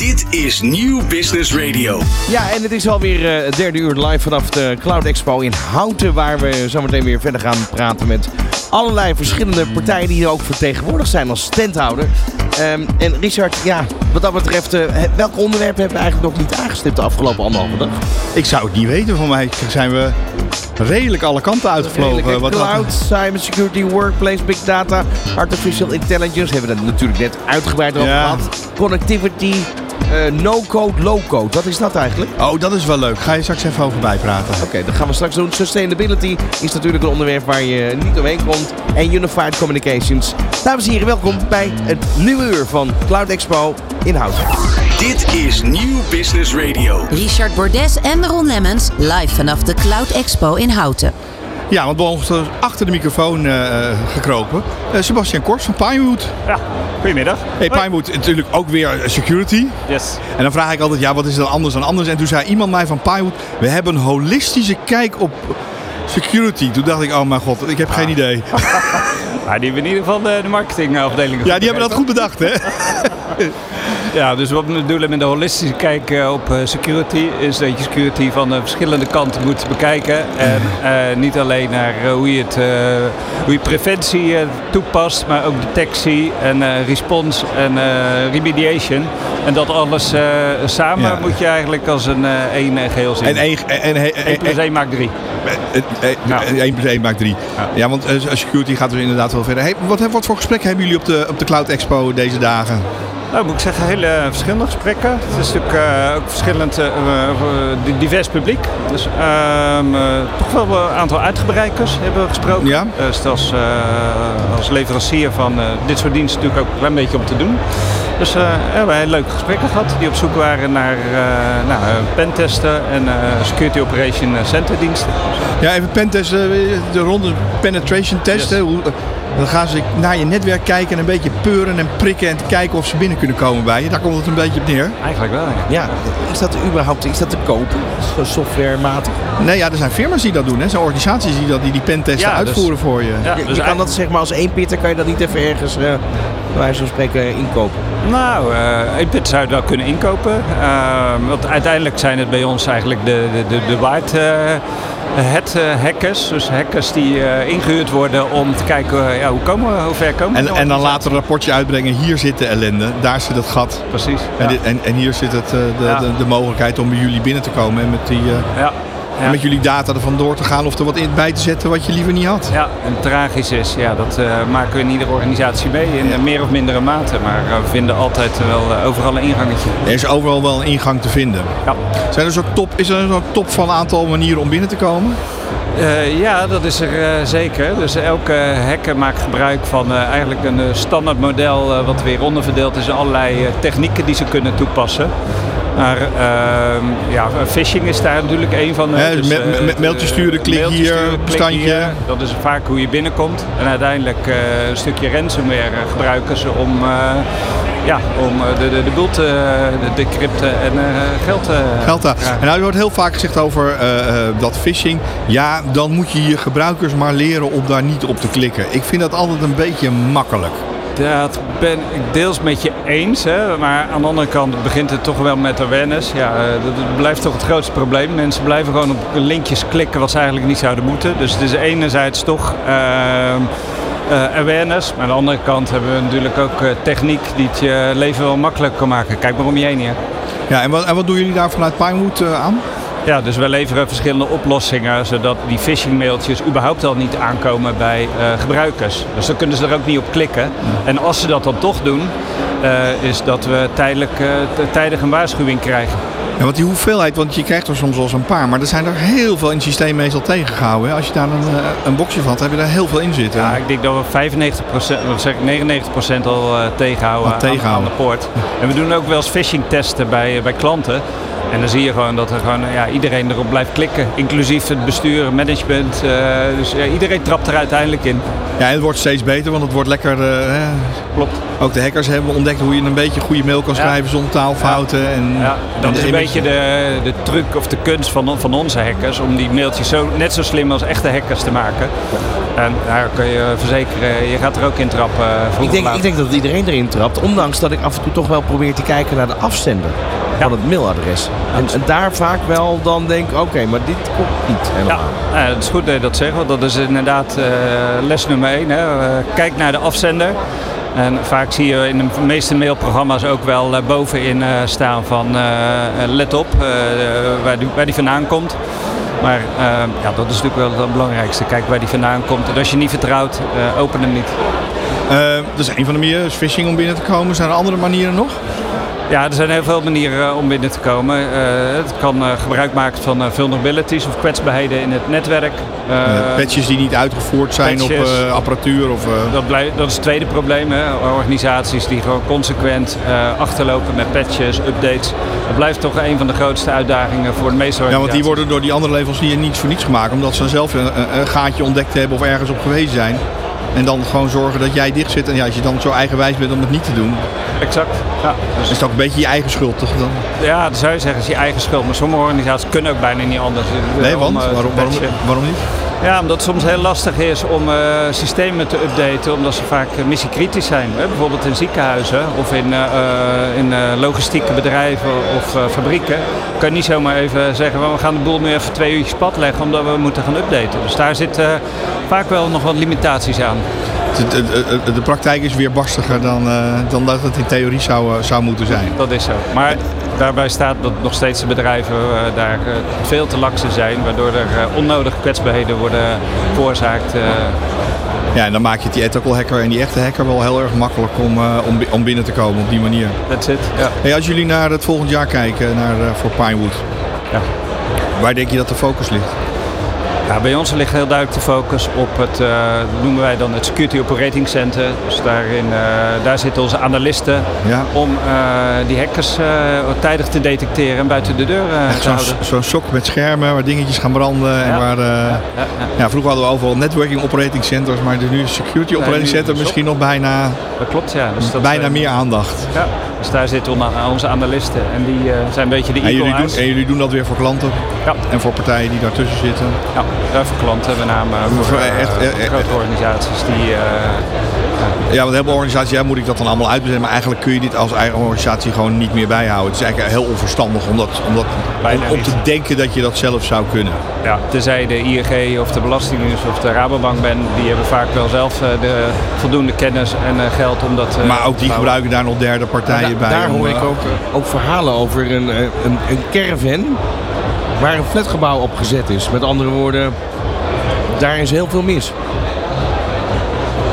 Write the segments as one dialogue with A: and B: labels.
A: Dit is Nieuw Business Radio.
B: Ja, en het is alweer eh, het derde uur live vanaf de Cloud Expo in Houten. Waar we zometeen weer verder gaan praten met allerlei verschillende partijen die hier ook vertegenwoordigd zijn als standhouder. Ehm, en Richard, ja, wat dat betreft, uh, welke onderwerpen hebben we eigenlijk nog niet aangestipt de afgelopen anderhalve dag?
C: Ik zou het niet weten. Van mij zijn we redelijk alle kanten uitgevlogen.
B: Wat cloud, cybersecurity, workplace, big data, artificial intelligence. Hebben we dat natuurlijk net uitgebreid over
C: Ja.
B: gehad. Connectivity, eh, no-code, low-code. Wat is dat eigenlijk?
C: Oh, dat is wel leuk. Ga je straks even over bijpraten.
B: Oké, dat gaan we straks doen. Sustainability is natuurlijk een onderwerp waar je niet omheen komt. En Unified Communications. Dames en heren, welkom bij het nieuwe uur van Cloud Expo in Houten.
A: Dit is Nieuw Business Radio.
D: Richard Bordes en Ron Lemmens live vanaf de Cloud Expo in Houten.
C: Ja, want we zijn achter de microfoon eh, eh, gekropen. Eh, Sebastian Kors van Pinewood.
E: Ja, goedemiddag.
C: Hey, Pinewood, natuurlijk ook weer security.
E: Yes.
C: En dan vraag ik altijd, ja, wat is dan anders dan anders? En toen zei iemand mij van Pinewood, we hebben een holistische kijk op security. Toen dacht ik, oh mijn god, ik heb geen idee.
E: Ja, die hebben in ieder geval de, de marketingafdeling.
C: Ja, die hebben dat goed bedacht, hè?
E: Ja, dus wat we bedoelen met de holistische kijk eh, op eh, security is dat je security van de verschillende kanten moet bekijken. En eh, niet alleen naar eh, hoe, je het, eh, hoe je preventie eh, toepast, maar ook detectie en eh, response en eh, remediation. En dat alles eh, samen
C: Ja.
E: moet je eigenlijk als een eh, één eh, geheel zien.
C: En 1 en, en, en,
E: 1 plus 1 maakt 3. Ja.
C: 1 plus 1 maakt 3.
E: Ja.
C: Ja, want eh, security gaat dus inderdaad wel verder. Hey, wat, wat voor gesprekken hebben jullie op de, op de Cloud Expo deze dagen?
E: Nou, moet ik zeggen, hele verschillende gesprekken. Het is natuurlijk eh, ook verschillend eh, divers publiek. Dus ehm, eh, toch wel een aantal uitgebreiders hebben we gesproken.
C: Ja.
E: Dus als, als leverancier van dit soort diensten natuurlijk ook een klein beetje om te doen. Dus eh, we hebben leuke gesprekken gehad die op zoek waren naar eh nou, eh, pentesten en eh, security operation center diensten.
C: Ja, even pentest, eh, de ronde penetration test.
E: Yes.
C: hè. Hoe, eh, dan gaan ze naar je netwerk kijken en een beetje peuren en prikken en te kijken of ze binnen kunnen komen bij je. Daar komt het een beetje op neer.
E: Eigenlijk wel, ja.
B: Ja, is dat überhaupt is dat te kopen? Softwarematig?
C: Nee, ja, er zijn firma's die dat doen. Hè. Er zijn organisaties die, dat, die die pentesten
E: Ja, dus-
C: uitvoeren voor je.
E: Ja,
B: je,
E: dus
B: je kan dat zeg maar als één pitter, kan je dat niet even ergens, eh bij wijze van spreken, inkopen?
E: Nou, eh Input zou het wel kunnen inkopen. Ehm, want uiteindelijk zijn het bij ons eigenlijk de, de, de, de waard eh, het eh, hackers. Dus hackers die eh, ingehuurd worden om te kijken eh, ja, hoe, komen we, hoe ver komen we.
C: En, en dan later een rapportje uitbrengen. Hier zit de ellende, daar zit het gat.
E: Precies.
C: En,
E: ja.
C: dit, en, en hier zit het, de,
E: Ja.
C: de, de mogelijkheid om bij jullie binnen te komen en met, die, eh,
E: ja.
C: Met jullie data ervan door te gaan of er wat in bij te zetten wat je liever niet had.
E: Ja, en tragisch is, ja, dat eh, maken we in iedere organisatie mee in meer of mindere mate. Maar eh, we vinden altijd wel eh, overal een ingangetje.
C: Er is overal wel een ingang te vinden.
E: Ja.
C: Zijn er zo'n top, is er een top van een aantal manieren om binnen te komen?
E: Ja, dat is er zeker. Dus elke hacker maakt gebruik van eigenlijk een standaard model wat weer onderverdeeld is in allerlei technieken die ze kunnen toepassen. Maar ehm, ja, phishing is daar natuurlijk een van.
C: Hè,
E: eh,
C: me-
E: eh,
C: mailtje
E: eh,
C: sturen, klik
E: mailtje
C: hier,
E: sturen, klik
C: bestandje.
E: hier. Dat is vaak hoe je binnenkomt. En uiteindelijk eh, een stukje ransomware gebruiken ze om, ja, om de, de, de boel te de decrypten en geld te
C: Geldt dat?
E: Ja.
C: En nou, er wordt heel vaak gezegd over dat phishing. Ja, dan moet je je gebruikers maar leren om daar niet op te klikken. Ik vind dat altijd een beetje makkelijk.
E: Dat ben ik deels met je eens. Hè? Maar aan de andere kant begint het toch wel met awareness. Ja, eh, dat blijft toch het grootste probleem. Mensen blijven gewoon op linkjes klikken wat ze eigenlijk niet zouden moeten. Dus het is enerzijds toch ehm, eh, awareness. Maar aan de andere kant hebben we natuurlijk ook eh, techniek die het je leven wel makkelijk kan maken. Kijk maar om je heen hier.
C: Ja, en wat, en wat doen jullie daar vanuit Pinewood aan?
E: Ja, dus we leveren verschillende oplossingen zodat die phishing mailtjes überhaupt al niet aankomen bij eh, gebruikers. Dus dan kunnen ze er ook niet op klikken. En als ze dat dan toch doen, eh, is dat we tijdelijk, t- tijdig een waarschuwing krijgen.
C: Ja, want die hoeveelheid, want je krijgt er soms wel eens een paar, maar er zijn er heel veel in het systeem meestal tegengehouden. hè. Als je daar een, eh, een boxje van heb je daar heel veel in zitten.
E: Ja, ik denk dat we 95%, of zeg ik 99% al eh, tegenhouden. Aan, de poort. En we doen ook wel eens phishing testen bij, bij klanten. En dan zie je gewoon dat er gewoon, ja, iedereen erop blijft klikken. Inclusief het bestuur, management. eh, dus ja, iedereen trapt er uiteindelijk in.
C: Ja, en het wordt steeds beter, want het wordt lekker. eh.
E: Klopt.
C: Ook de hackers hebben ontdekt hoe je een beetje goede mail kan
E: Ja.
C: schrijven zonder taalfouten. En,
E: Ja,
C: en
E: dat
C: de
E: is een
C: images
E: beetje de, de truc of de kunst van, van onze hackers om die mailtjes zo, net zo slim als echte hackers te maken. En daar kun je verzekeren, je gaat er ook in trappen. eh,
B: Ik denk, ik denk dat iedereen erin trapt. Ondanks dat ik af en toe toch wel probeer te kijken naar de afzender
E: Ja.
B: van het mailadres. En, en daar vaak wel dan denk oké, maar dit komt niet
E: Ja,
B: helemaal.
E: nou, het is goed dat je dat zegt, want dat is inderdaad eh, les nummer één. Hè. Eh, kijk naar de afzender. En vaak zie je in de meeste mailprogramma's ook wel eh, bovenin eh, staan van eh, let op waar, die, waar die vandaan komt. Maar ja, dat is natuurlijk wel het belangrijkste. Kijk waar die vandaan komt. En als je niet vertrouwt, open hem niet.
C: Dat is een van de manieren, is phishing om binnen te komen. Zijn er andere manieren nog?
E: Ja, er zijn heel veel manieren eh, om binnen te komen. Eh, het kan eh, gebruik maken van vulnerabilities of kwetsbaarheden in het netwerk. Eh,
C: patches die niet uitgevoerd zijn op apparatuur of...
E: Dat, blijft, dat is het tweede probleem. Hè. Organisaties die gewoon consequent achterlopen met patches, updates. Dat blijft toch een van de grootste uitdagingen voor de meeste
C: Ja, want die
E: organisaties.
C: worden door die andere leveranciers niet voor niets gemaakt. Omdat ze zelf een, een- een gaatje ontdekt hebben of ergens op geweest zijn. En dan gewoon zorgen dat jij dicht zit. En ja, als je dan zo eigenwijs bent om het niet te doen,
E: Exact. Ja, dus,
C: is het ook een beetje je eigen schuld toch dan?
E: ja, dat zou je zeggen, is je eigen schuld. Maar sommige organisaties kunnen ook bijna niet anders.
C: Nee, want?
E: eh,
C: Waarom, waarom, waarom niet?
E: Ja, omdat het soms heel lastig is om eh, systemen te updaten, omdat ze vaak eh, missiekritisch zijn. Hè? Bijvoorbeeld in ziekenhuizen of in, eh, in logistieke bedrijven of eh, fabrieken. Kan je niet zomaar even zeggen, "Wel, we gaan de boel nu even twee uurtjes pad leggen omdat we moeten gaan updaten. Dus daar zitten vaak wel nog wat limitaties aan.
C: De, de, de- praktijk is weer barstiger dan, dan dat het in theorie zou, zou moeten zijn.
E: Dat is zo. Maar daarbij staat dat nog steeds de bedrijven eh, daar eh, veel te lakse zijn, waardoor er eh, onnodige kwetsbaarheden worden veroorzaakt.
C: Ja, en dan maak je het die ethical hacker en die echte hacker wel heel erg makkelijk om, om, bi- om binnen te komen op die manier.
E: That's it. Ja.
C: Hey, als jullie naar het volgend jaar kijken, naar, voor Pinewood,
E: Ja.
C: waar denk je dat de focus ligt?
E: Ja, bij ons ligt heel duidelijk de focus op het, eh, noemen wij dan het Security Operating Center. Dus daarin, eh, daar zitten onze analisten
C: Ja.
E: om eh, die hackers tijdig te detecteren en buiten de deur te houden.
C: zo'n sok met schermen waar dingetjes gaan branden. En waar,
E: Ja,
C: vroeger hadden we overal networking operating centers, maar nu security operating center
E: is
C: misschien nog bijna,
E: Dat klopt, ja. Dus dat,
C: bijna meer aandacht.
E: Dus daar zitten on- onze analisten en die eh, zijn een beetje de
C: En jullie, doen, en jullie doen dat weer voor klanten?
E: Ja,
C: en voor partijen die daartussen zitten.
E: ja, daar voor klanten met name voor eh,
C: echt-
E: grote organisaties die...
C: Ja, want heel veel organisaties, ja, moet ik dat dan allemaal uitbezenden. Maar eigenlijk kun je dit als eigen organisatie gewoon niet meer bijhouden. Het is eigenlijk heel onverstandig om, dat, om, dat, om, om te denken dat je dat zelf zou kunnen.
E: Ja, tenzij de ING of de Belastingdienst of de Rabobank bent, die hebben vaak wel zelf eh, de voldoende kennis en eh, geld om dat eh,
C: maar ook die gebruiken daar nog derde partijen
B: Da-
C: bij.
B: daar
C: om,
B: hoor ik ook, ook verhalen over een, een, een caravan waar een flatgebouw op gezet is. Met andere woorden, daar is heel veel mis.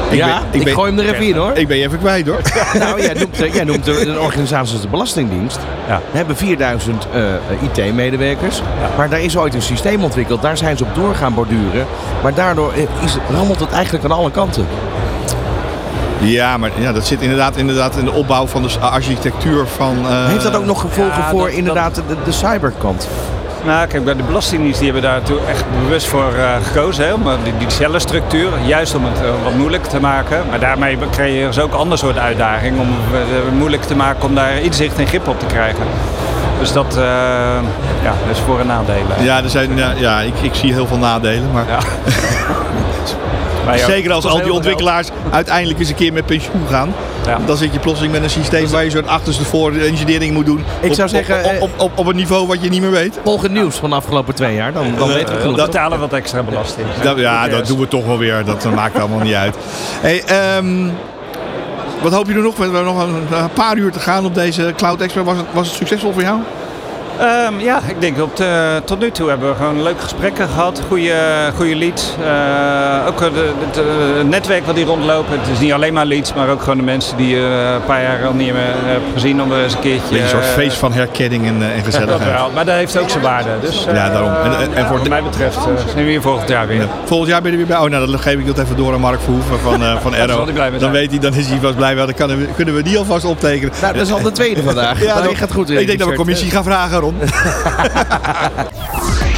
C: Ik
B: ja,
C: ben- ik
B: ik,
C: ben-
B: gooi hem er even in hoor.
C: Ik ben je even kwijt hoor.
B: nou, jij noemt, eh, jij noemt een organisatie als de Belastingdienst.
E: Ja.
B: We hebben 4000 eh, IT-medewerkers. Maar daar is ooit een systeem ontwikkeld. Daar zijn ze op door gaan borduren. Maar daardoor eh, is, rammelt het eigenlijk aan alle kanten.
C: Ja, maar ja, dat zit inderdaad, inderdaad in de opbouw van de architectuur van... eh,
B: Heeft dat ook nog gevolgen
E: ja,
B: voor
E: dat-
B: inderdaad de, de cyberkant?
E: Nou, kijk, bij de Belastingdienst die hebben daar echt bewust voor eh, gekozen. Hè, om, eh, die, die cellenstructuur, juist om het eh, wat moeilijk te maken. Maar daarmee creëren ze ook een ander soort uitdaging. Om het moeilijk te maken om daar inzicht en grip op te krijgen. Dus dat ja, dat is voor- en nadelen.
C: Ja, er zijn, ja, ja ik, ik zie heel veel nadelen. Maar
E: Ja. Maar ja,
C: zeker als
E: dat
C: al die ontwikkelaars uiteindelijk eens een keer met pensioen gaan.
E: Ja.
C: Dan zit je plotseling met een systeem waar je zo'n achterste voor engineering moet doen.
B: Ik
C: op,
B: zou zeggen,
C: op,
B: eh,
C: op, op, op een niveau wat je niet meer weet.
B: Volg het nieuws van de afgelopen twee jaar. Dan, dan weten we
E: geld.
B: genoeg.
E: We betalen wat extra belasting.
C: Dat, ja, dat doen we toch wel weer. Dat eh, maakt allemaal niet uit. Hey, ehm, wat hoop je er nog? We hebben nog een, een paar uur te gaan op deze Cloud Expert. Was het, was het succesvol voor jou?
E: Ehm, ja, ik denk op de, tot nu toe hebben we gewoon leuke gesprekken gehad. Goede, goede leads. Eh, ook de- het netwerk wat hier rondlopen. Het is niet alleen maar leads, maar ook gewoon de mensen die je eh, een paar jaar al niet meer hebt gezien om eens een keertje...
C: Een soort
E: eh,
C: feest van herkenning en, eh, en
E: dat
C: gezelligheid.
E: wel, maar dat heeft ook zijn waarde. Dus, eh,
C: Ja, daarom. En- en- en voor
E: wat
C: de-
E: mij betreft eh, zijn we hier volgend jaar weer.
C: Ja. Volgend jaar ben je er weer bij. Oh, nou, dan geef ik dat even door aan Mark Verhoeven van, eh van
E: mee
C: Dan weet hij, dan is hij vast blij. Dan kunnen we, kunnen we die alvast optekenen.
B: Nou, dat is al de tweede vandaag. Ja, je gaat goed.
C: Ik denk dat we commissie gaan vragen,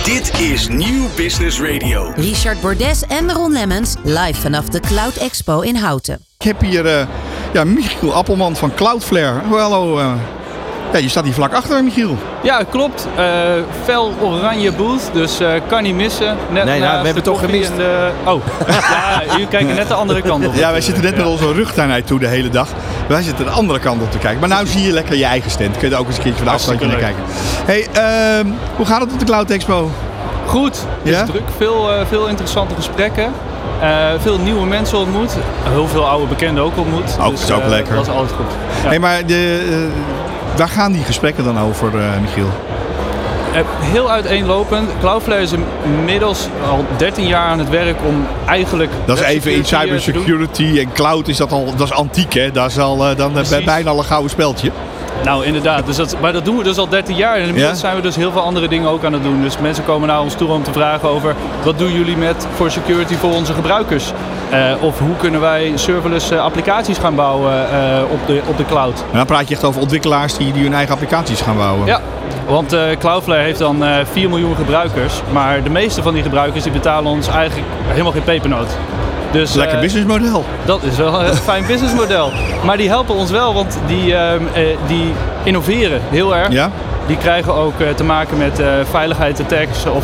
A: Dit is Nieuw Business Radio.
D: Richard Bordes en Ron Lemmens live vanaf de Cloud Expo in Houten.
C: Ik heb hier eh, ja, Michiel Appelman van Cloudflare. Hallo. eh. Ja, je staat hier vlak achter, Michiel.
F: Ja, klopt. Eh fel oranje booth, dus eh, kan niet missen. Net
B: Nee, nou, we hebben toch gemist.
F: de- Oh, ja, jullie kijken net de andere kant op.
C: Ja, wij zitten net met onze rug daar naartoe de hele dag. Wij zitten de andere kant op te kijken. Maar nou zie je lekker je eigen stand. Kun je er ook eens een keertje van de afstandje naar kijken. hey, ehm, hoe gaat het op de Cloud Expo?
F: Goed, het
C: Ja?
F: is druk. Veel, eh, veel interessante gesprekken. Eh, veel nieuwe mensen ontmoet. Heel veel oude bekenden ook ontmoet.
C: Ook, is ook lekker.
F: Dat is altijd goed. Ja.
C: Hey, maar de, waar gaan die gesprekken dan over, eh, Michiel?
F: Eh, heel uiteenlopend. Cloudflare is inmiddels al 13 jaar aan het werk om eigenlijk...
C: Dat is even in
F: eh,
C: cybersecurity en cloud is dat al, dat is antiek hè? Dat is al dan bijna al een gouden speldje.
F: Nou, inderdaad. Dus dat, maar dat doen we dus al 13 jaar. En inmiddels
C: Ja?
F: zijn we dus heel veel andere dingen ook aan het doen. Dus mensen komen naar ons toe om te vragen over... wat doen jullie met voor security voor onze gebruikers? Eh, of hoe kunnen wij serverless eh, applicaties gaan bouwen eh, op, de, op de cloud?
C: En dan praat je echt over ontwikkelaars die, die hun eigen applicaties gaan bouwen.
F: Ja, want Cloudflare heeft dan eh 4 miljoen gebruikers. Maar de meeste van die gebruikers die betalen ons eigenlijk helemaal geen pepernoot. Dus,
C: Lekker businessmodel.
F: Dat is wel een fijn businessmodel. Maar die helpen ons wel, want die, ehm, eh, die innoveren heel erg.
C: Ja?
F: Die krijgen ook te maken met veiligheidsattacks of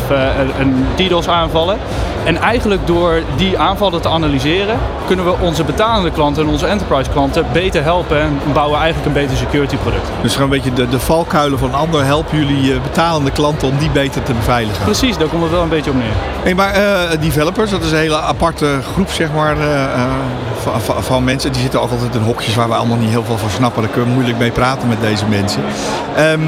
F: een DDoS aanvallen. En eigenlijk door die aanvallen te analyseren, kunnen we onze betalende klanten en onze enterprise klanten beter helpen en bouwen eigenlijk een beter security product.
C: Dus gewoon een beetje de, de valkuilen van ander helpen jullie eh, betalende klanten om die beter te beveiligen.
F: Precies, daar komt het wel een beetje op neer.
C: Hey, maar eh, developers, dat is een hele aparte groep zeg maar, eh, van, van, mensen. Die zitten ook altijd in hokjes waar we allemaal niet heel veel van snappen. Daar kunnen we moeilijk mee praten met deze mensen. Ehm,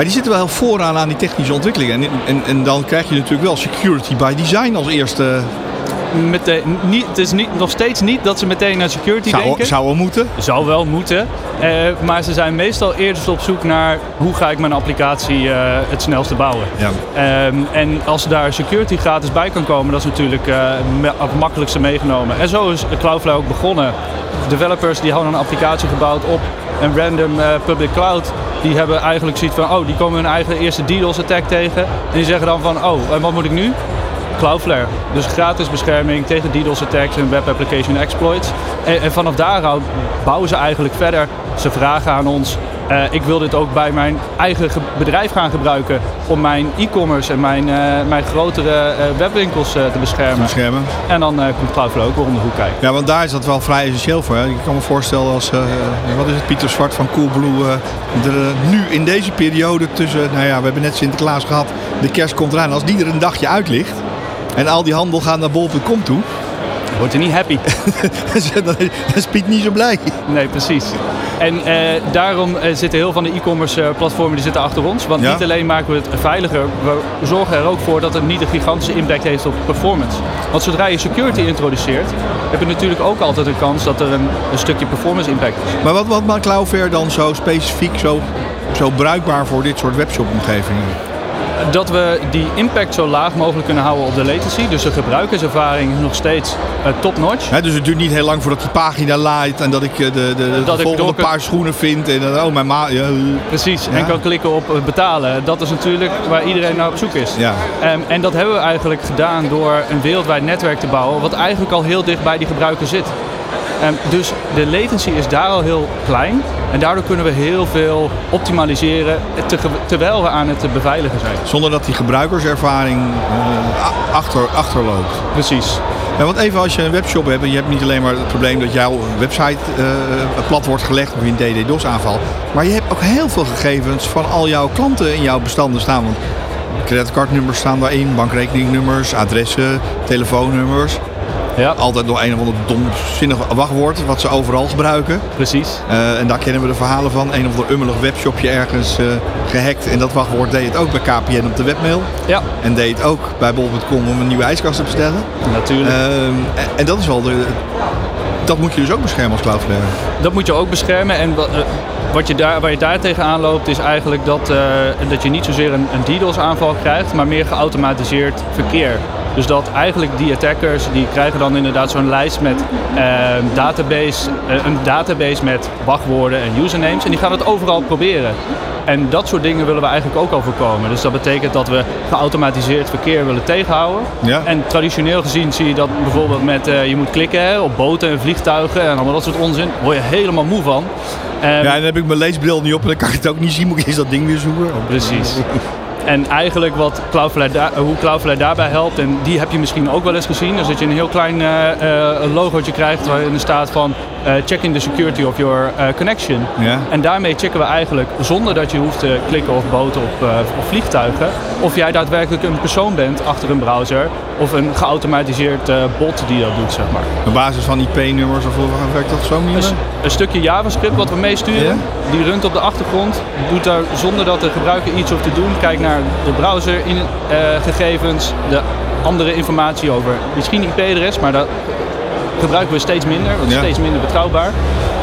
C: maar die zitten wel heel vooraan aan die technische ontwikkelingen. En, en, en dan krijg je natuurlijk wel security by design als eerste.
F: Meteen, niet, het is niet, nog steeds niet dat ze meteen naar security
C: Zou,
F: denken.
C: zou wel moeten.
F: Zou wel moeten. Eh, maar ze zijn meestal eerst op zoek naar hoe ga ik mijn applicatie eh, het snelste bouwen.
C: Ja.
F: Ehm, en als daar security gratis bij kan komen, dat is natuurlijk me- het makkelijkste meegenomen. En zo is Cloudflare ook begonnen. Developers die hadden een applicatie gebouwd op een random eh, public cloud. Die hebben eigenlijk zoiets van, oh, die komen hun eigen eerste DDoS attack tegen. En die zeggen dan van, oh, en wat moet ik nu? Cloudflare. Dus gratis bescherming tegen DDoS attacks en web application exploits. En, en vanaf daaruit bouwen ze eigenlijk verder. Ze vragen aan ons, eh, ik wil dit ook bij mijn eigen ge- bedrijf gaan gebruiken om mijn e-commerce en mijn, eh, mijn grotere eh, webwinkels te beschermen.
C: Beschermen.
F: En dan komt Cloudflare ook weer om de hoek kijken.
C: Ja, want daar is dat wel vrij essentieel voor. Hè. Ik kan me voorstellen als, wat is het, Pieter Zwart van Coolblue, er nu in deze periode tussen, nou ja, we hebben net Sinterklaas gehad, de kerst komt eraan. Als die er een dagje uit ligt en al die handel gaat naar bol.com toe,
F: Wordt er niet happy.
C: dan is Piet niet zo blij.
F: Nee, precies. En eh, daarom eh, zitten heel veel van de e-commerce eh, platformen die zitten achter ons. Want
C: Ja.
F: niet alleen maken we het veiliger, we zorgen er ook voor dat het niet een gigantische impact heeft op performance. Want zodra je security introduceert, heb je natuurlijk ook altijd een kans dat er een, een stukje performance impact is.
C: Maar wat, wat maakt Cloudflare dan zo specifiek, zo, zo bruikbaar voor dit soort webshop-omgevingen?
F: Dat we die impact zo laag mogelijk kunnen houden op de latency. Dus de gebruikerservaring is nog steeds eh, top-notch.
C: Dus het duurt niet heel lang voordat die pagina laait en dat ik eh, de, de, de,
F: Dat
C: volgende paar schoenen vind. En dan, oh, mijn ma... Ja,
F: Precies,
C: Ja.
F: en kan klikken op eh, betalen. Dat is natuurlijk waar iedereen naar op zoek is.
C: Ja.
F: Ehm, en dat hebben we eigenlijk gedaan door een wereldwijd netwerk te bouwen, wat eigenlijk al heel dicht bij die gebruiker zit. Ehm, dus de latency is daar al heel klein. En daardoor kunnen we heel veel optimaliseren te- terwijl we aan het beveiligen zijn.
C: zonder dat die gebruikerservaring eh, achter, achterloopt.
F: Precies.
C: Ja, want even als je een webshop hebt en je hebt niet alleen maar het probleem dat jouw website eh, plat wordt gelegd of je een DDoS aanval. Maar je hebt ook heel veel gegevens van al jouw klanten in jouw bestanden staan. Want creditcardnummers staan daarin, bankrekeningnummers, adressen, telefoonnummers.
F: Ja,
C: Altijd nog een of ander domzinnig wachtwoord wat ze overal gebruiken.
F: precies.
C: Eh, en daar kennen we de verhalen van. Een of ander ummelig webshopje ergens eh, gehackt. En dat wachtwoord deed het ook bij KPN op de webmail.
F: Ja,
C: En deed het ook bij bol.com om een nieuwe ijskast te bestellen.
F: natuurlijk.
C: Ehm, en, en dat is wel de. Dat moet je dus ook beschermen als Cloudflare.
F: Dat moet je ook beschermen. En wat, eh, wat je daar, waar je daar tegenaan loopt, is eigenlijk dat, dat je niet zozeer een, een DDoS-aanval krijgt, maar meer geautomatiseerd verkeer. Dus dat eigenlijk die attackers, die krijgen dan inderdaad zo'n lijst met eh, database, eh, een database met wachtwoorden en usernames. En die gaan het overal proberen. En dat soort dingen willen we eigenlijk ook al voorkomen. Dus dat betekent dat we geautomatiseerd verkeer willen tegenhouden.
C: Ja.
F: En traditioneel gezien zie je dat bijvoorbeeld met eh, je moet klikken hè, op boten en vliegtuigen en allemaal dat soort onzin. Daar word je helemaal moe van. Ehm,
C: Ja, dan heb ik mijn leesbril niet op en dan kan ik het ook niet zien. Moet ik eerst dat ding weer zoeken?
F: Precies. En eigenlijk wat Cloudflare daar- hoe Cloudflare daarbij helpt, en die heb je misschien ook wel eens gezien, is dat je een heel klein eh, eh, logootje krijgt waarin er staat van eh, checking the security of your eh, connection.
C: Ja.
F: En daarmee checken we eigenlijk, zonder dat je hoeft te klikken of boten op, eh, op vliegtuigen, of jij daadwerkelijk een persoon bent achter een browser of een geautomatiseerd eh, bot die dat doet, zeg maar.
C: Op basis van IP-nummers of hoe werkt dat zo niet?
F: Een, een stukje JavaScript wat we meesturen, die runt op de achtergrond, doet daar zonder dat de gebruiker iets hoeft te doen, kijkt naar de browsergegevens, de andere informatie over misschien IP-adres, maar dat gebruiken we steeds minder, want het is
C: Ja.
F: steeds minder betrouwbaar.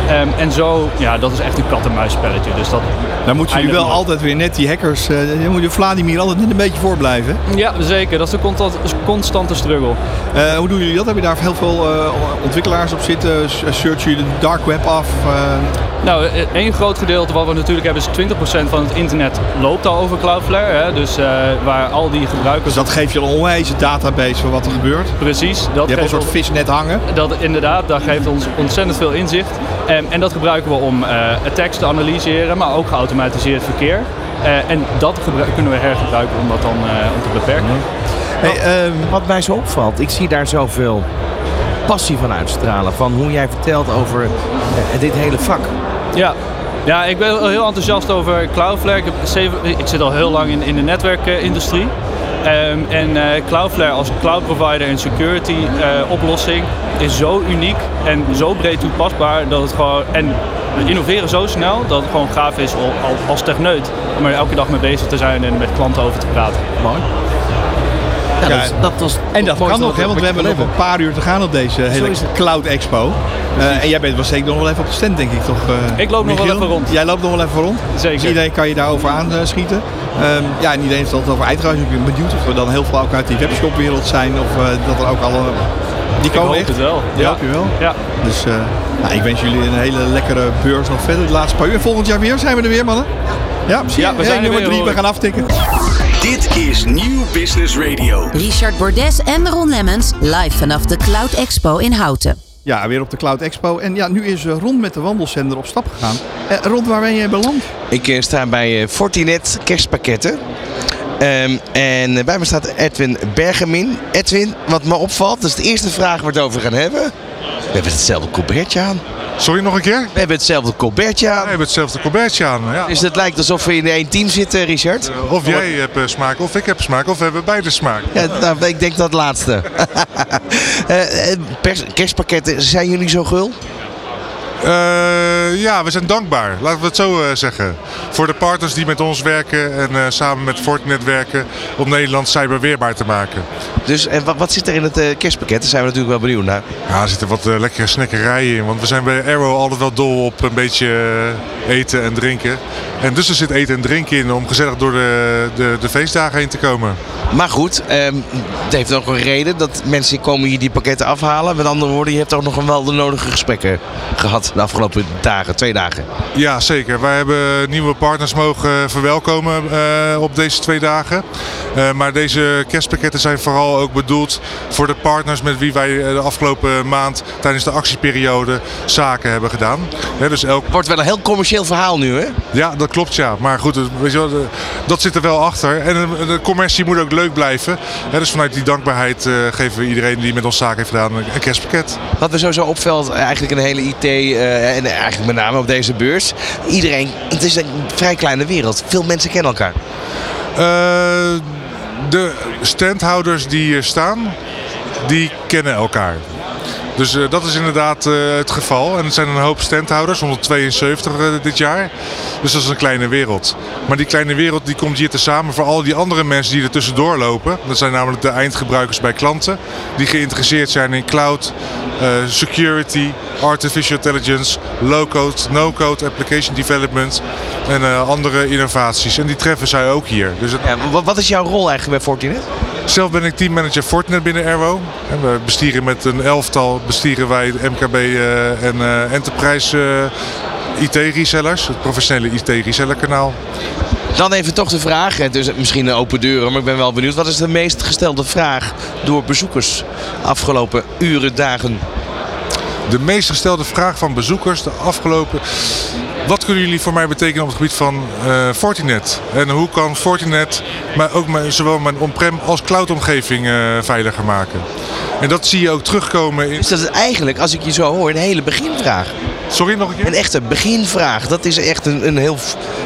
F: Ehm, en zo, ja, dat is echt een kat-en-muisspelletje. Dus dat,
C: Dan moeten jullie wel altijd weer net die hackers, eh dan moet je Vladimir altijd net een beetje voor blijven.
F: ja, zeker. Dat is een constant- constante struggle.
C: Eh, hoe doen jullie dat? Heb je daar heel veel eh, ontwikkelaars op zitten? S- Searchen jullie de dark web af?
F: Nou, eh, één groot gedeelte wat we natuurlijk hebben is 20% van het internet loopt al over Cloudflare. Hè? Dus waar al die gebruikers...
C: dus dat geeft je een onwijze database van wat er gebeurt.
F: Precies. Dat
C: Je hebt een
F: geeft
C: soort
F: ons-
C: visnet hangen.
F: Dat, inderdaad, dat geeft ons ontzettend veel inzicht. En, en dat gebruiken we om attacks te analyseren, maar ook geautomatiseerd verkeer. Eh, en dat kunnen we hergebruiken om dat dan eh, om te beperken.
C: Hey, ehm,
B: Wat mij zo opvalt, ik zie daar zoveel passie van uitstralen. Van hoe jij vertelt over eh, dit hele vak.
F: Ja. ja, ik ben heel enthousiast over Cloudflare. Ik, heb zeven- ik zit al heel lang in, in de netwerkindustrie. Ehm, en eh, Cloudflare als cloud provider en security eh, oplossing is zo uniek en zo breed toepasbaar dat het gewoon. En we innoveren zo snel dat het gewoon gaaf is als techneut om er elke dag mee bezig te zijn en met klanten over te praten.
B: Mooi. Ja,
C: Ja,
B: dat, dat was
C: en dat kan nog, hè, want we hebben nog een paar uur te gaan op deze hele. Cloud Expo. Eh, en jij bent wel zeker nog wel even op de stand, denk ik toch? eh,
F: Ik loop nog wel even rond.
C: Jij loopt nog wel even rond.
F: Zeker.
C: Dus iedereen kan je daarover aanschieten. Ehm ja, en iedereen heeft het over uitgebreid. Ik ben benieuwd of er dan heel veel ook uit die webshopwereld zijn. Of eh, dat er ook alle... Die
F: Ik
C: komen
F: hoop
C: echt.
F: het wel.
C: Die hoop je wel.
F: Ja.
C: Dus eh, nou, ik wens jullie een hele lekkere beurs nog verder de laatste paar uur. En volgend jaar weer zijn we er weer, mannen. Ja, je?
F: Ja, we
C: Hey,
F: zijn er
C: nummer
F: weer,
C: drie,
F: hoor
C: we gaan aftikken.
A: Dit is Nieuw Business Radio.
D: Richard Bordes en Ron Lemmens live vanaf de Cloud Expo in Houten.
C: Ja, weer op de Cloud Expo. En ja, nu is eh, Rond met de wandelzender op stap gegaan. Eh, Rond, waar ben je beland?
B: Ik eh, sta bij eh, Fortinet kerstpakketten. Ehm, en bij me staat Edwin Bergemin. Edwin, wat me opvalt, dat is de eerste vraag waar we het over gaan hebben. We hebben hetzelfde colbertje aan.
G: Sorry nog een keer?
B: We hebben hetzelfde colbertje
G: We
B: aan.
G: hebben hetzelfde colbertje aan. Ja.
B: Dus het lijkt alsof we in één team zitten, Richard.
G: Of jij hebt eh, smaak, of ik heb smaak, of we hebben beide smaak.
B: Ja, nou, ik denk dat laatste. Eh, eh, kerstpakketten, zijn jullie zo gul?
G: Eh, ja, we zijn dankbaar, laten we het zo eh, zeggen. Voor de partners die met ons werken en eh, samen met Fortinet werken om Nederland cyberweerbaar te maken.
B: Dus en wat, wat zit er in het kerstpakket? Daar zijn we natuurlijk wel benieuwd naar.
G: Ja, er zitten wat lekkere snackerijen in, want we zijn bij Arrow altijd wel dol op een beetje eten en drinken. En dus er zit eten en drinken in om gezellig door de, de, de feestdagen heen te komen.
B: Maar goed, ehm, het heeft ook een reden dat mensen komen hier die pakketten afhalen. Met andere woorden, je hebt ook nog wel de nodige gesprekken gehad de afgelopen dagen, twee dagen.
G: Ja, zeker. Wij hebben nieuwe partners mogen verwelkomen eh, op deze twee dagen. Eh, maar deze kerstpakketten zijn vooral ook bedoeld voor de partners met wie wij eh, de afgelopen maand tijdens de actieperiode zaken hebben gedaan. Hè, dus elk...
B: Wordt wel een heel commercieel verhaal nu, hè?
G: Ja, dat klopt ja. Maar goed, weet je wel, dat zit er wel achter. En de, commercie moet ook leuk blijven. Dus vanuit die dankbaarheid geven we iedereen die met ons zaken heeft gedaan een, kerstpakket.
B: Wat me sowieso opvalt, eigenlijk een hele IT, en eigenlijk met name op deze beurs. Iedereen, het is een vrij kleine wereld. Veel mensen kennen elkaar.
G: Eh, de standhouders die hier staan, die kennen elkaar. Dus eh, dat is inderdaad eh, het geval. En het zijn een hoop standhouders, 172 eh, dit jaar. Dus dat is een kleine wereld. Maar die kleine wereld die komt hier tezamen voor al die andere mensen die er tussendoor lopen. Dat zijn namelijk de eindgebruikers bij klanten. Die geïnteresseerd zijn in cloud, security, artificial intelligence, low-code, no-code application development en andere innovaties. En die treffen zij ook hier. Dus
B: wat is jouw rol eigenlijk bij Fortinet?
G: Zelf ben ik teammanager Fortinet binnen Airwo. En we bestieren met een elftal bestieren wij MKB eh, en eh, Enterprise eh, IT-resellers. Het professionele IT-resellerkanaal.
B: Dan even toch de vraag, het is misschien een open deur, maar ik ben wel benieuwd. Wat is de meest gestelde vraag door bezoekers afgelopen uren, dagen?
G: De meest gestelde vraag van bezoekers de afgelopen... wat kunnen jullie voor mij betekenen op het gebied van eh, Fortinet? En hoe kan Fortinet maar ook mijn, zowel mijn on-prem als cloud-omgeving eh, veiliger maken? En dat zie je ook terugkomen in...
B: Dus dat is eigenlijk, als ik je zo hoor, een hele beginvraag.
G: Sorry, nog een keer?
B: Een echte beginvraag. Dat is echt een, een heel...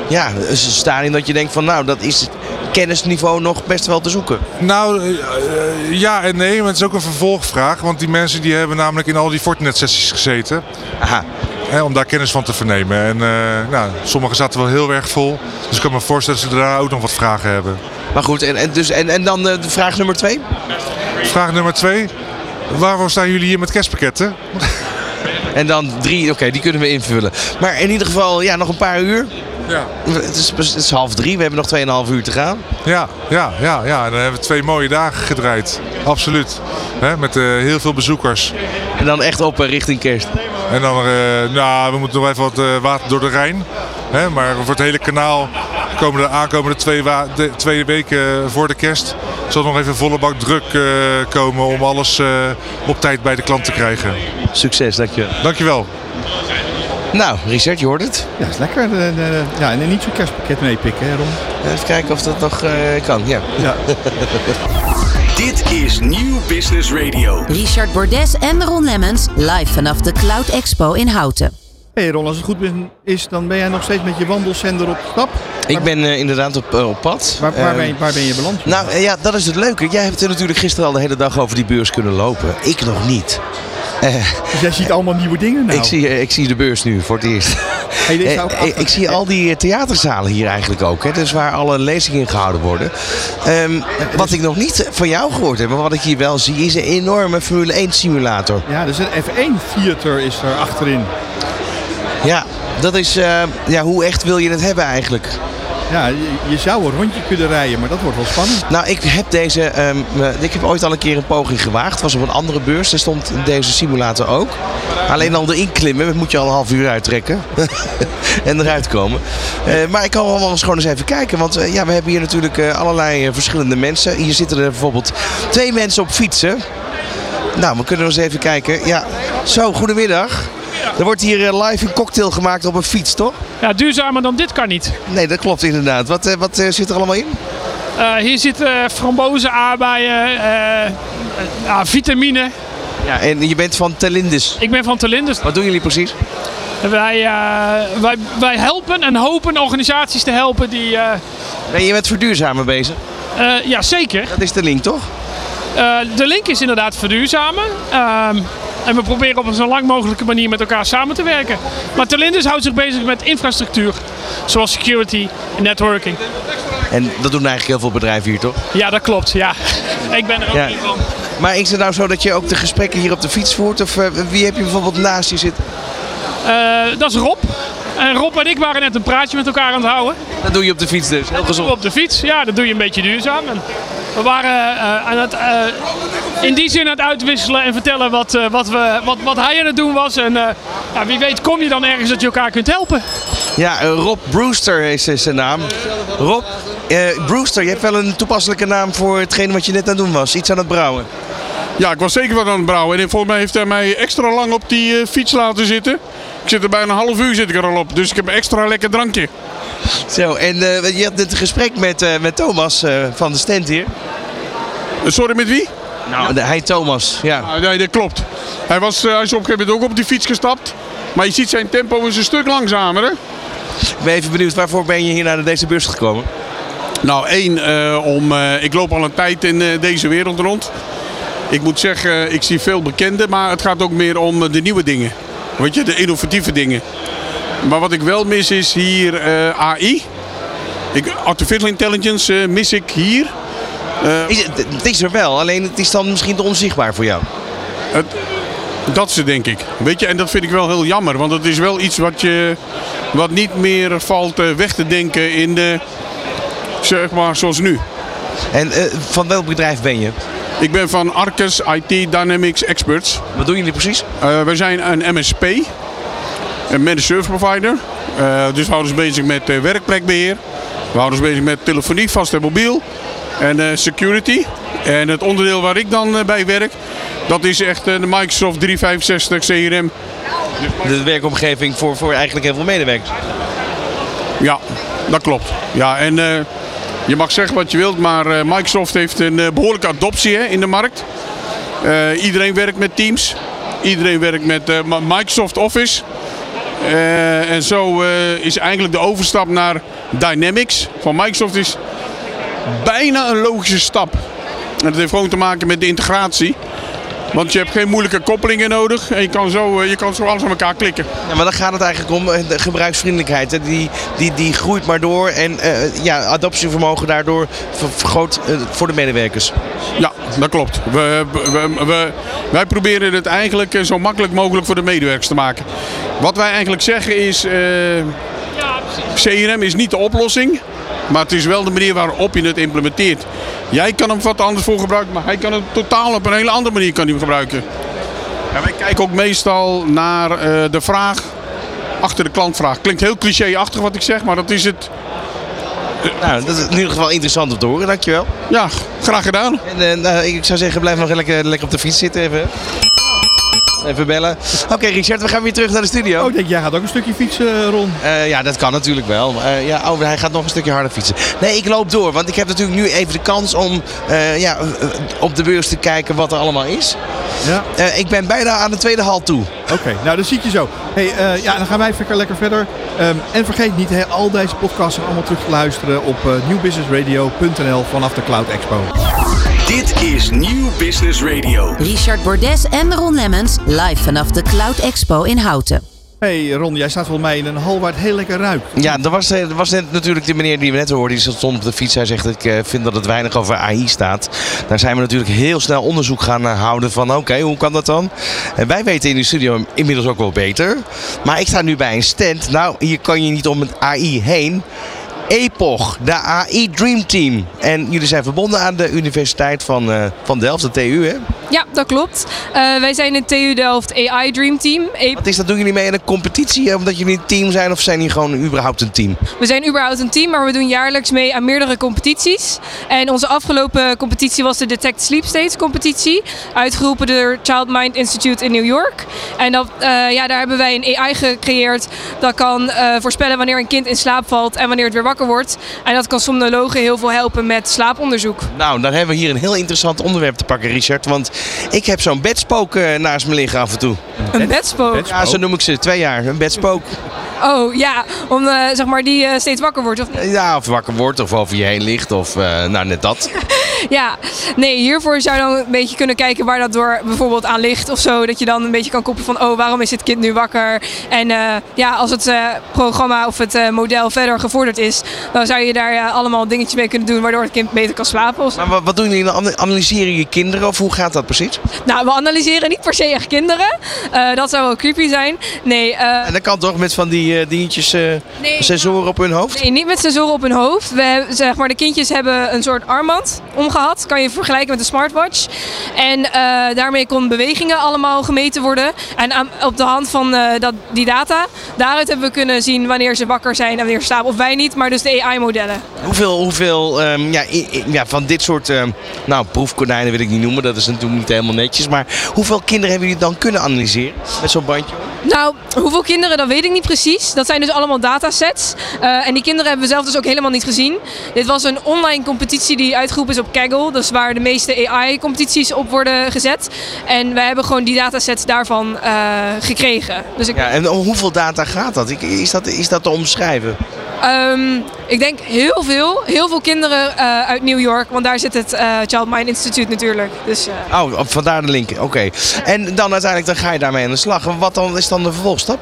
B: Ja, een stadium dat je denkt van nou, dat is kennisniveau nog best wel te zoeken.
G: Nou, eh, eh, ja en nee, maar het is ook een vervolgvraag. Want die mensen die hebben namelijk in al die Fortinet-sessies gezeten.
B: Aha.
G: Hè, om daar kennis van te vernemen. En eh, nou, sommigen zaten wel heel erg vol. Dus ik kan me voorstellen dat ze daar ook nog wat vragen hebben.
B: Maar goed, en, en, dus, en, en dan de vraag nummer twee?
G: Vraag nummer twee. Waarom staan jullie hier met kerstpakketten?
B: En dan drie, oké, die kunnen we invullen. Maar in ieder geval, ja, nog een paar uur.
G: Ja.
B: Het is, het is half drie, we hebben nog 2,5 uur te gaan.
G: Ja, ja, ja, ja. En dan hebben we twee mooie dagen gedraaid. Absoluut. Hè, met eh, heel veel bezoekers.
B: En dan echt op eh, richting kerst.
G: En dan, eh, nou, we moeten nog even wat water door de Rijn. Hè, maar voor het hele kanaal komen de aankomende twee, wa- de, twee weken voor de kerst zal nog even volle bak druk eh, komen om alles eh, op tijd bij de klant te krijgen.
B: Succes, dankjewel.
G: Dankjewel.
B: Nou, Richard, je hoort het.
C: Ja, is lekker. De, de- ja, en niet zo'n kerstpakket meepikken, hè Ron?
B: Even kijken of dat nog eh, kan. Ja.
C: Ja.
A: Dit is Nieuw Business Radio.
D: Richard Bordes en Ron Lemmens live vanaf de Cloud Expo in Houten.
C: hey Ron, als het goed is, dan ben jij nog steeds met je wandelzender op stap.
B: Ik ben eh, inderdaad op, eh, op pad.
C: Waar, waar, ben, je, waar ben je beland?
B: Nou eh, ja, dat is het leuke. Jij hebt er natuurlijk gisteren al de hele dag over die beurs kunnen lopen. Ik nog niet.
C: Dus jij ziet allemaal nieuwe dingen nou.
B: ik, zie, ik zie de beurs nu voor het eerst.
C: Hey, achter-
B: ik zie al die theaterzalen hier eigenlijk ook. Hè? Dus waar alle lezingen gehouden worden. Ehm, wat ik nog niet van jou gehoord heb, maar wat ik hier wel zie, is een enorme Formule 1 simulator.
C: Ja, dus een F1-theater is er achterin.
B: Ja, dat is. eh, ja, hoe echt wil je het hebben eigenlijk?
C: Ja, je, zou een rondje kunnen rijden, maar dat wordt wel spannend.
B: Nou, ik heb deze. ehm, eh, ik heb ooit al een keer een poging gewaagd. Het was op een andere beurs. Daar stond deze simulator ook. Alleen al erin klimmen, dat moet je al een half uur uittrekken. en eruit komen. Eh, maar ik kan wel eens gewoon eens even kijken. Want ja, we hebben hier natuurlijk allerlei verschillende mensen. Hier zitten er bijvoorbeeld twee mensen op fietsen. Nou, we kunnen eens even kijken. Ja, zo, goedemiddag. Er wordt hier eh, live een cocktail gemaakt op een fiets, toch?
H: Ja, duurzamer dan dit kan niet.
B: Nee, dat klopt inderdaad. Wat, eh, wat eh, zit er allemaal in?
H: Hier zitten frambozen, aardbeien, ja, vitamine.
B: Ja, en je bent van Telindus.
H: Ik ben van Telindus.
B: Wat doen jullie precies?
H: Wij, wij, wij helpen en hopen organisaties te helpen die...
B: Ben je met verduurzamen bezig?
H: eh, ja, zeker.
B: Dat is de link, toch?
H: De link is inderdaad verduurzamen. En we proberen op een zo lang mogelijke manier met elkaar samen te werken. Maar Telindus houdt zich bezig met infrastructuur. Zoals security en networking.
B: En dat doen eigenlijk heel veel bedrijven hier, toch?
H: Ja, dat klopt. Ja. Ik ben er ook
B: Ja.
H: niet van.
B: Maar is het nou zo dat je ook de gesprekken hier op de fiets voert? Of eh, wie heb je bijvoorbeeld naast je zitten?
H: Eh, dat is Rob. En Rob en ik waren net een praatje met elkaar aan het houden.
B: Dat doe je op de fiets dus, heel gezond.
H: Op de fiets, ja, dat doe je een beetje duurzaam. En we waren eh, eh, in die zin aan het uitwisselen en vertellen wat, eh, wat, we, wat, wat hij aan het doen was. En ja, wie weet kom je dan ergens dat je elkaar kunt helpen.
B: Ja, Rob Brewster is zijn naam. Rob Brewster, je hebt wel een toepasselijke naam voor hetgene wat je net aan het doen was. Iets aan het brouwen.
I: Ja, ik was zeker wat aan het brouwen. En volgens mij heeft hij mij extra lang op die eh, fiets laten zitten. Ik zit er bijna een half uur zit ik er al op. Dus ik heb een extra lekker drankje.
B: Zo, en eh, je hebt een gesprek met, eh, met Thomas eh, van de stand hier.
I: Sorry, met wie?
B: Nou, de, hij Thomas, ja.
I: Ah, nee, dat klopt. Hij, was, hij is op een gegeven moment ook op die fiets gestapt. Maar je ziet zijn tempo is een stuk langzamer. Hè?
B: Ik ben even benieuwd, waarvoor ben je hier naar deze beurs gekomen?
I: Nou, één, eh, om, eh, ik loop al een tijd in eh, deze wereld rond. Ik moet zeggen, ik zie veel bekenden, maar het gaat ook meer om eh, de nieuwe dingen. Weet je, de innovatieve dingen. Maar wat ik wel mis is hier eh, AI. Ik, artificial intelligence eh, mis ik hier.
B: Is het, het is er wel, alleen het is dan misschien te onzichtbaar voor jou.
I: het, dat is het denk ik. Weet je, en dat vind ik wel heel jammer. Want het is wel iets wat, je, wat niet meer valt weg te denken in de, zeg maar, zoals nu.
B: En van welk bedrijf ben je?
I: Ik ben van Arcus IT Dynamics Experts.
B: Wat doen jullie precies?
I: Uh, wij zijn een MSP, een managed service provider. Uh, dus we houden ons bezig met uh, werkplekbeheer. We houden ons bezig met telefonie, vast en mobiel. en eh, security. En het onderdeel waar ik dan eh, bij werk, dat is echt eh, de Microsoft 365 CRM.
B: De werkomgeving voor, voor eigenlijk heel veel medewerkers.
I: Ja, dat klopt. Ja, en eh, je mag zeggen wat je wilt, maar eh, Microsoft heeft een eh, behoorlijke adoptie in de markt. Eh, iedereen werkt met Teams. Iedereen werkt met Microsoft Office. En zo is eigenlijk de overstap naar Dynamics van Microsoft is bijna een logische stap. En dat heeft gewoon te maken met de integratie. Want je hebt geen moeilijke koppelingen nodig en je kan zo, eh, je kan zo alles aan elkaar klikken.
B: Ja, maar dan gaat het eigenlijk om eh, de gebruiksvriendelijkheid. Hè. Die, die, die groeit maar door en eh, ja, adoptievermogen daardoor ver- vergroot voor de medewerkers.
I: Ja, dat klopt. We, we, we- wij proberen het eigenlijk zo makkelijk mogelijk voor de medewerkers te maken. Wat wij eigenlijk zeggen is, CRM is niet de oplossing, maar het is wel de manier waarop je het implementeert. Jij kan hem wat anders voor gebruiken, maar hij kan het totaal op een hele andere manier kan hij hem gebruiken. En wij kijken ook meestal naar eh, de vraag achter de klantvraag. Klinkt heel cliché-achtig wat ik zeg, maar dat is het.
B: Nou, dat is in ieder geval interessant om te horen, dankjewel.
I: Ja, graag gedaan.
B: En eh, nou, ik zou zeggen, blijf nog lekker, lekker op de fiets zitten even. Even bellen. Oké, Richard, we gaan weer terug naar de studio.
C: Oh, ik denk, jij gaat ook een stukje fietsen, Ron.
B: Eh, ja, dat kan natuurlijk wel. Eh, ja, oh, hij gaat nog een stukje harder fietsen. Nee, ik loop door, want ik heb natuurlijk nu even de kans om eh, ja, eh, op de beurs te kijken wat er allemaal is.
C: Ja.
B: Eh, ik ben bijna aan de tweede hal toe.
C: Oké, nou dat zie ik je zo. Hey, eh, ja, dan gaan wij even lekker verder. Ehm, en vergeet niet, al deze podcasts allemaal terug te luisteren op eh, newbusinessradio.nl vanaf de Cloud Expo.
A: Dit is Nieuw Business Radio.
D: Richard Bordes en Ron Lemmens live vanaf de Cloud Expo in Houten.
C: Hey Ron, jij staat volgens mij in een hal waar het heel lekker ruikt.
B: Ja, er was, er was net natuurlijk die meneer die we net hoorden. Die stond op de fiets. Hij zegt, ik eh, vind dat het weinig over AI staat. Daar zijn we natuurlijk heel snel onderzoek gaan eh, houden van... Oké, hoe kan dat dan? En wij weten in de studio inmiddels ook wel beter. Maar ik sta nu bij een stand. Nou, hier kan je niet om het AI heen. EPOG, de AI Dream Team. En jullie zijn verbonden aan de Universiteit van, eh, van Delft, de TU, hè?
J: Ja, dat klopt. Eh, wij zijn het TU Delft AI Dream Team. E-
B: Wat is dat? Doen jullie mee aan een competitie? eh, Omdat jullie een team zijn? Of zijn jullie gewoon überhaupt een team?
J: we zijn überhaupt een team, maar we doen jaarlijks mee aan meerdere competities. En onze afgelopen competitie was de Detect Sleep States competitie. Uitgeroepen door Child Mind Institute in New York. En dat, ja, daar hebben wij een AI gecreëerd dat kan voorspellen wanneer een kind in slaap valt en wanneer het weer wakker wordt. En dat kan somnologen heel veel helpen met slaaponderzoek.
B: Nou, dan hebben we hier een heel interessant onderwerp te pakken, Richard. Want ik heb zo'n bedspook eh, naast me liggen af en toe.
J: Een bedspook?
B: Ja, zo noem ik ze. Twee jaar. Een bedspook.
J: Oh ja, om eh, zeg maar die eh, steeds wakker wordt. Of niet?
B: Ja, of wakker wordt of over je heen ligt. Of eh, nou, net dat.
J: Ja, nee, hiervoor zou je dan een beetje kunnen kijken waar dat door bijvoorbeeld aan ligt of zo. Dat je dan een beetje kan koppelen van, oh, waarom is dit kind nu wakker? En eh, ja, als het eh, programma of het eh, model verder gevorderd is, dan zou je daar allemaal dingetjes mee kunnen doen waardoor het kind beter kan slapen. Of.
B: Maar wat, doen jullie dan? Ana- Analyseren je kinderen of hoe gaat dat precies?
J: Nou, we analyseren niet per se echt kinderen. Dat zou wel creepy zijn. Nee,
B: En dat kan toch met van die dingetjes, eh, sensoren op hun hoofd?
J: Nee, niet met sensoren op hun hoofd. We, hebben- zeg maar, de kindjes hebben een soort armband Kan je vergelijken met een smartwatch. En eh, daarmee kon bewegingen allemaal gemeten worden. En aan- op de hand van eh, dat, die data, daaruit hebben we kunnen zien wanneer ze wakker zijn en wanneer ze slapen. Of wij niet, maar dus de AI-modellen.
B: Hoeveel, hoeveel ehm, ja, i- i- ja, van dit soort ehm, nou, proefkonijnen wil ik niet noemen. Dat is natuurlijk niet helemaal netjes. Maar hoeveel kinderen hebben jullie dan kunnen analyseren met zo'n bandje?
J: Nou, hoeveel kinderen, dat weet ik niet precies. Dat zijn dus allemaal datasets. Eh, en die kinderen hebben we zelf dus ook helemaal niet gezien. Dit was een online competitie die uitgeroepen is op Kaggle. Dus waar de meeste AI-competities op worden gezet. En wij hebben gewoon die datasets daarvan eh, gekregen. Dus ik,
B: Ja, en om hoeveel data gaat dat? Ik- Is dat, is dat te omschrijven?
J: ehm, ik denk heel veel. Heel veel kinderen eh, uit New York. Want daar zit het eh, Child Mind Institute natuurlijk. Dus, eh,
B: Oh, vandaar de link. Oké. En dan uiteindelijk dan ga je daarmee aan de slag. Wat dan is dan de vervolgstap?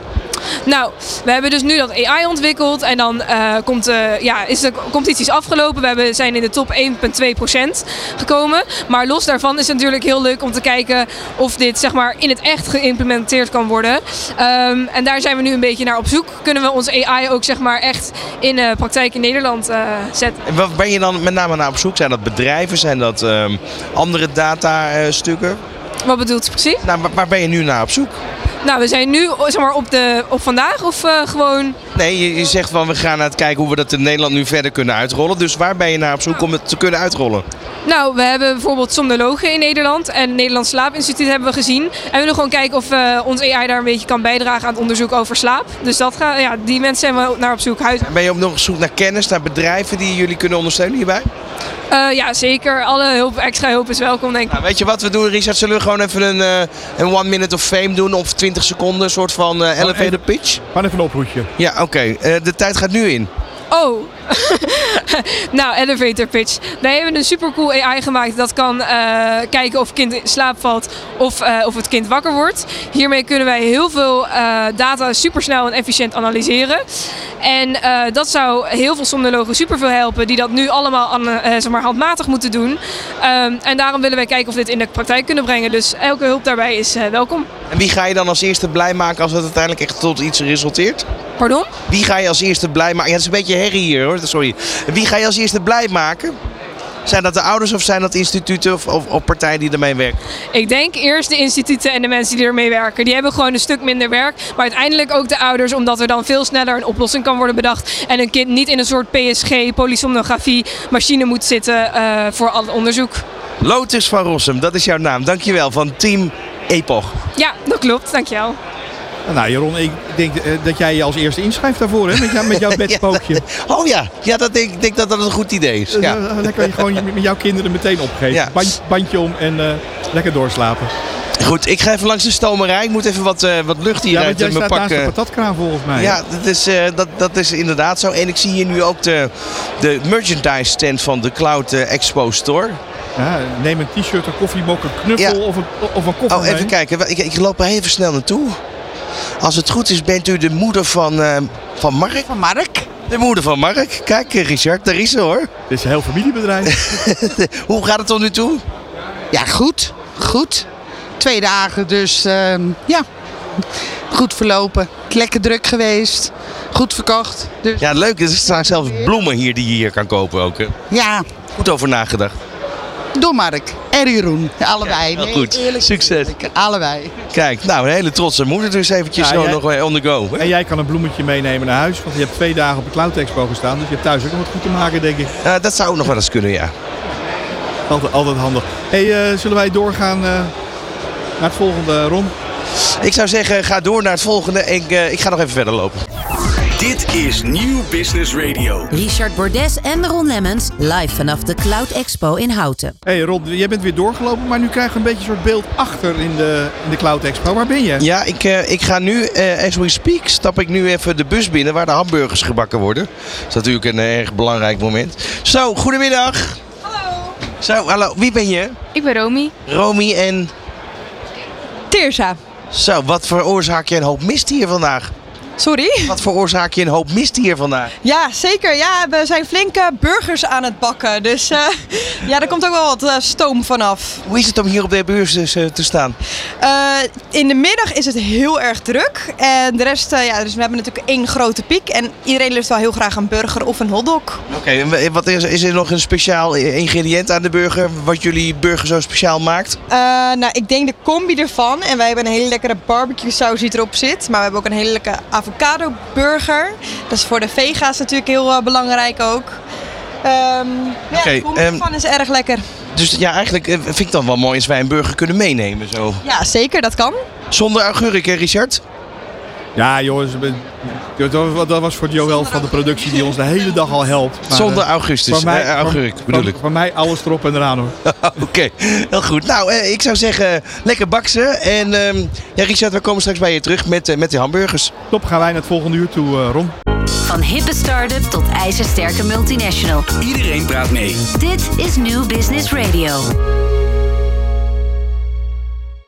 J: Nou, we hebben dus nu dat AI ontwikkeld en dan eh, komt, eh, ja, is de competities afgelopen. We hebben, zijn in de top 1,2% gekomen. Maar los daarvan is het natuurlijk heel leuk om te kijken of dit zeg maar, in het echt geïmplementeerd kan worden. Ehm, en daar zijn we nu een beetje naar op zoek. Kunnen we onze AI ook zeg maar, echt in de praktijk in Nederland eh, zetten?
B: En Waar ben je dan met name naar op zoek? Zijn dat bedrijven? Zijn dat ehm, andere datastukken?
J: Wat bedoelt u precies?
B: Nou, waar ben je nu naar op zoek?
J: Nou, we zijn nu zeg maar, op, de, op vandaag of eh, gewoon...
B: Nee, je, je zegt van we gaan naar het kijken hoe we dat in Nederland nu verder kunnen uitrollen. Dus waar ben je naar op zoek om het te kunnen uitrollen?
J: Nou, we hebben bijvoorbeeld somnologen in Nederland en het Nederlands Slaapinstituut hebben we gezien. En we willen gewoon kijken of uh, ons AI daar een beetje kan bijdragen aan het onderzoek over slaap. Dus dat gaat, ja, die mensen zijn we naar op zoek. Huis.
B: Ben je ook nog op zoek naar kennis, naar bedrijven die jullie kunnen ondersteunen hierbij?
J: Uh, ja, zeker. Alle hulp, extra hulp is welkom, denk ik.
B: Nou, weet je wat we doen, Richard? Zullen we gewoon even een, uh, een one minute of fame doen? Of 20 seconden, een soort van uh, elevator pitch?
C: Gewoon even een oproepje.
B: Ja, oké. Okay. de tijd gaat nu in.
J: Oh, nou, elevator pitch. Wij hebben een supercool AI gemaakt dat kan uh, kijken of het kind in slaap valt of, uh, of het kind wakker wordt. Hiermee kunnen wij heel veel uh, data supersnel en efficiënt analyseren. En dat zou heel veel somnologen superveel helpen die dat nu allemaal aan, zeg maar, handmatig moeten doen. Um, en daarom willen wij kijken of we dit in de praktijk kunnen brengen. Dus elke hulp daarbij is welkom.
B: En wie ga je dan als eerste blij maken als het uiteindelijk echt tot iets resulteert?
J: Pardon?
B: Wie ga je als eerste blij maken? Ja, het is een beetje herrie hier hoor, sorry. Wie ga je als eerste blij maken? Zijn dat de ouders of zijn dat instituten of, of, of, partijen die ermee werken?
J: Ik denk eerst de instituten en de mensen die ermee werken. Die hebben gewoon een stuk minder werk. Maar uiteindelijk ook de ouders, omdat er dan veel sneller een oplossing kan worden bedacht. En een kind niet in een soort PSG, polysomnografie machine moet zitten uh, voor al het onderzoek.
B: Lotus van Rossum, dat is jouw naam. Dankjewel van Team Epoch.
J: Ja, dat klopt. Dankjewel.
C: Nou, Jeroen, ik denk dat jij je als eerste inschrijft daarvoor, hè? Met, jou, met jouw bedspookje.
B: ja, oh ja, ja dat denk, ik denk dat dat een goed idee is. Ja.
C: Dan kan je gewoon met jouw kinderen meteen opgeven. Ja. Band, bandje om en uh, lekker doorslapen.
B: Goed, ik ga even langs de stomerij. Ik moet even wat, uh, wat lucht hier
C: ja,
B: uit
C: mijn
B: pak.
C: Ja, de patatkraan volgens mij.
B: Ja, dat is, uh, dat, dat is inderdaad zo. En ik zie hier nu ook de, de merchandise stand van de Cloud Expo Store.
C: Ja, neem een t-shirt, een koffiemok, een knuffel of, een, of een koffie
B: Oh, even kijken. Ik, ik loop er even snel naartoe. Als het goed is, bent u de moeder van, uh, van Mark?
K: Van Mark.
B: De moeder van Mark. Kijk, Richard, daar is ze hoor.
C: Dit is een heel familiebedrijf.
B: Hoe gaat het tot nu toe?
K: Ja, goed. Goed. Twee dagen, dus uh, ja. Goed verlopen. Lekker druk geweest. Goed verkocht. Dus...
B: Ja, leuk. Er staan zelfs bloemen hier die je hier kan kopen ook. Hè?
K: Ja.
B: Goed over nagedacht.
K: Door Mark en Jeroen. Allebei.
B: Ja, goed.
K: Eerlijk,
B: Succes.
K: Allebei.
B: Kijk, nou een hele trotse moeder dus eventjes ja, zo jij, nog on the go. Hè?
C: En jij kan een bloemetje meenemen naar huis. Want je hebt twee dagen op de Cloud Expo gestaan. Dus je hebt thuis ook nog wat goed te maken, denk ik.
B: Uh, dat zou ook nog wel eens kunnen, ja.
C: Altijd, altijd handig. hey, uh, zullen wij doorgaan uh, naar het volgende, Ron?
B: Ik zou zeggen, ga door naar het volgende. Ik, ik ga nog even verder lopen.
A: Dit is Nieuw Business Radio.
D: Richard Bordes en Ron Lemmens live vanaf de Cloud Expo in Houten.
C: Hey Ron, jij bent weer doorgelopen, maar nu krijgen we een beetje een soort beeld achter in de, in de Cloud Expo. Waar ben je?
B: Ja, ik, uh, ik ga nu, uh, as we speak, stap ik nu even de bus binnen waar de hamburgers gebakken worden. Dat is natuurlijk een uh, erg belangrijk moment. Zo, goedemiddag.
J: Hallo.
B: Zo, hallo. Wie ben je?
J: Ik ben Romy.
B: Romy en...
L: Teersa.
B: Zo, wat veroorzaak je een hoop mist hier vandaag?
L: Sorry?
B: Wat veroorzaak je een hoop mist hier vandaag?
L: Ja, zeker. Ja, we zijn flinke burgers aan het bakken. Dus uh, ja, er komt ook wel wat uh, stoom vanaf.
B: Hoe is het om hier op de beurs dus, uh, te staan?
L: in de middag is het heel erg druk. En de rest, ja, dus we hebben natuurlijk één grote piek. En iedereen lust wel heel graag een burger of een hotdog.
B: Oké, okay, en wat is, is er nog een speciaal ingrediënt aan de burger? Wat jullie burger zo speciaal maakt?
L: nou, ik denk de combi ervan. En wij hebben een hele lekkere barbecue saus die erop zit. Maar we hebben ook een hele lekkere avocado burger. Dat is voor de vega's natuurlijk heel uh, belangrijk ook. Um, ja, de um, van is erg lekker.
B: Dus ja, eigenlijk vind ik dan wel mooi als wij een burger kunnen meenemen. Zo.
L: Ja, zeker, dat kan.
B: Zonder augurk, hè, Richard?
C: Ja, jongens, dat was voor Joël van de productie die ons de hele dag al helpt.
B: Maar, Zonder augustus, van mij, augurk
C: van,
B: bedoel ik.
C: Van mij alles erop en eraan hoor.
B: Oké, okay, heel goed. Nou, uh, ik zou zeggen, lekker baksen. En uh, ja, Richard, we komen straks bij je terug met, met die hamburgers.
C: Top, gaan wij naar het volgende uur toe, Ron.
D: Van hippe start-up tot ijzersterke multinational.
A: Iedereen praat mee.
D: Dit is New Business Radio.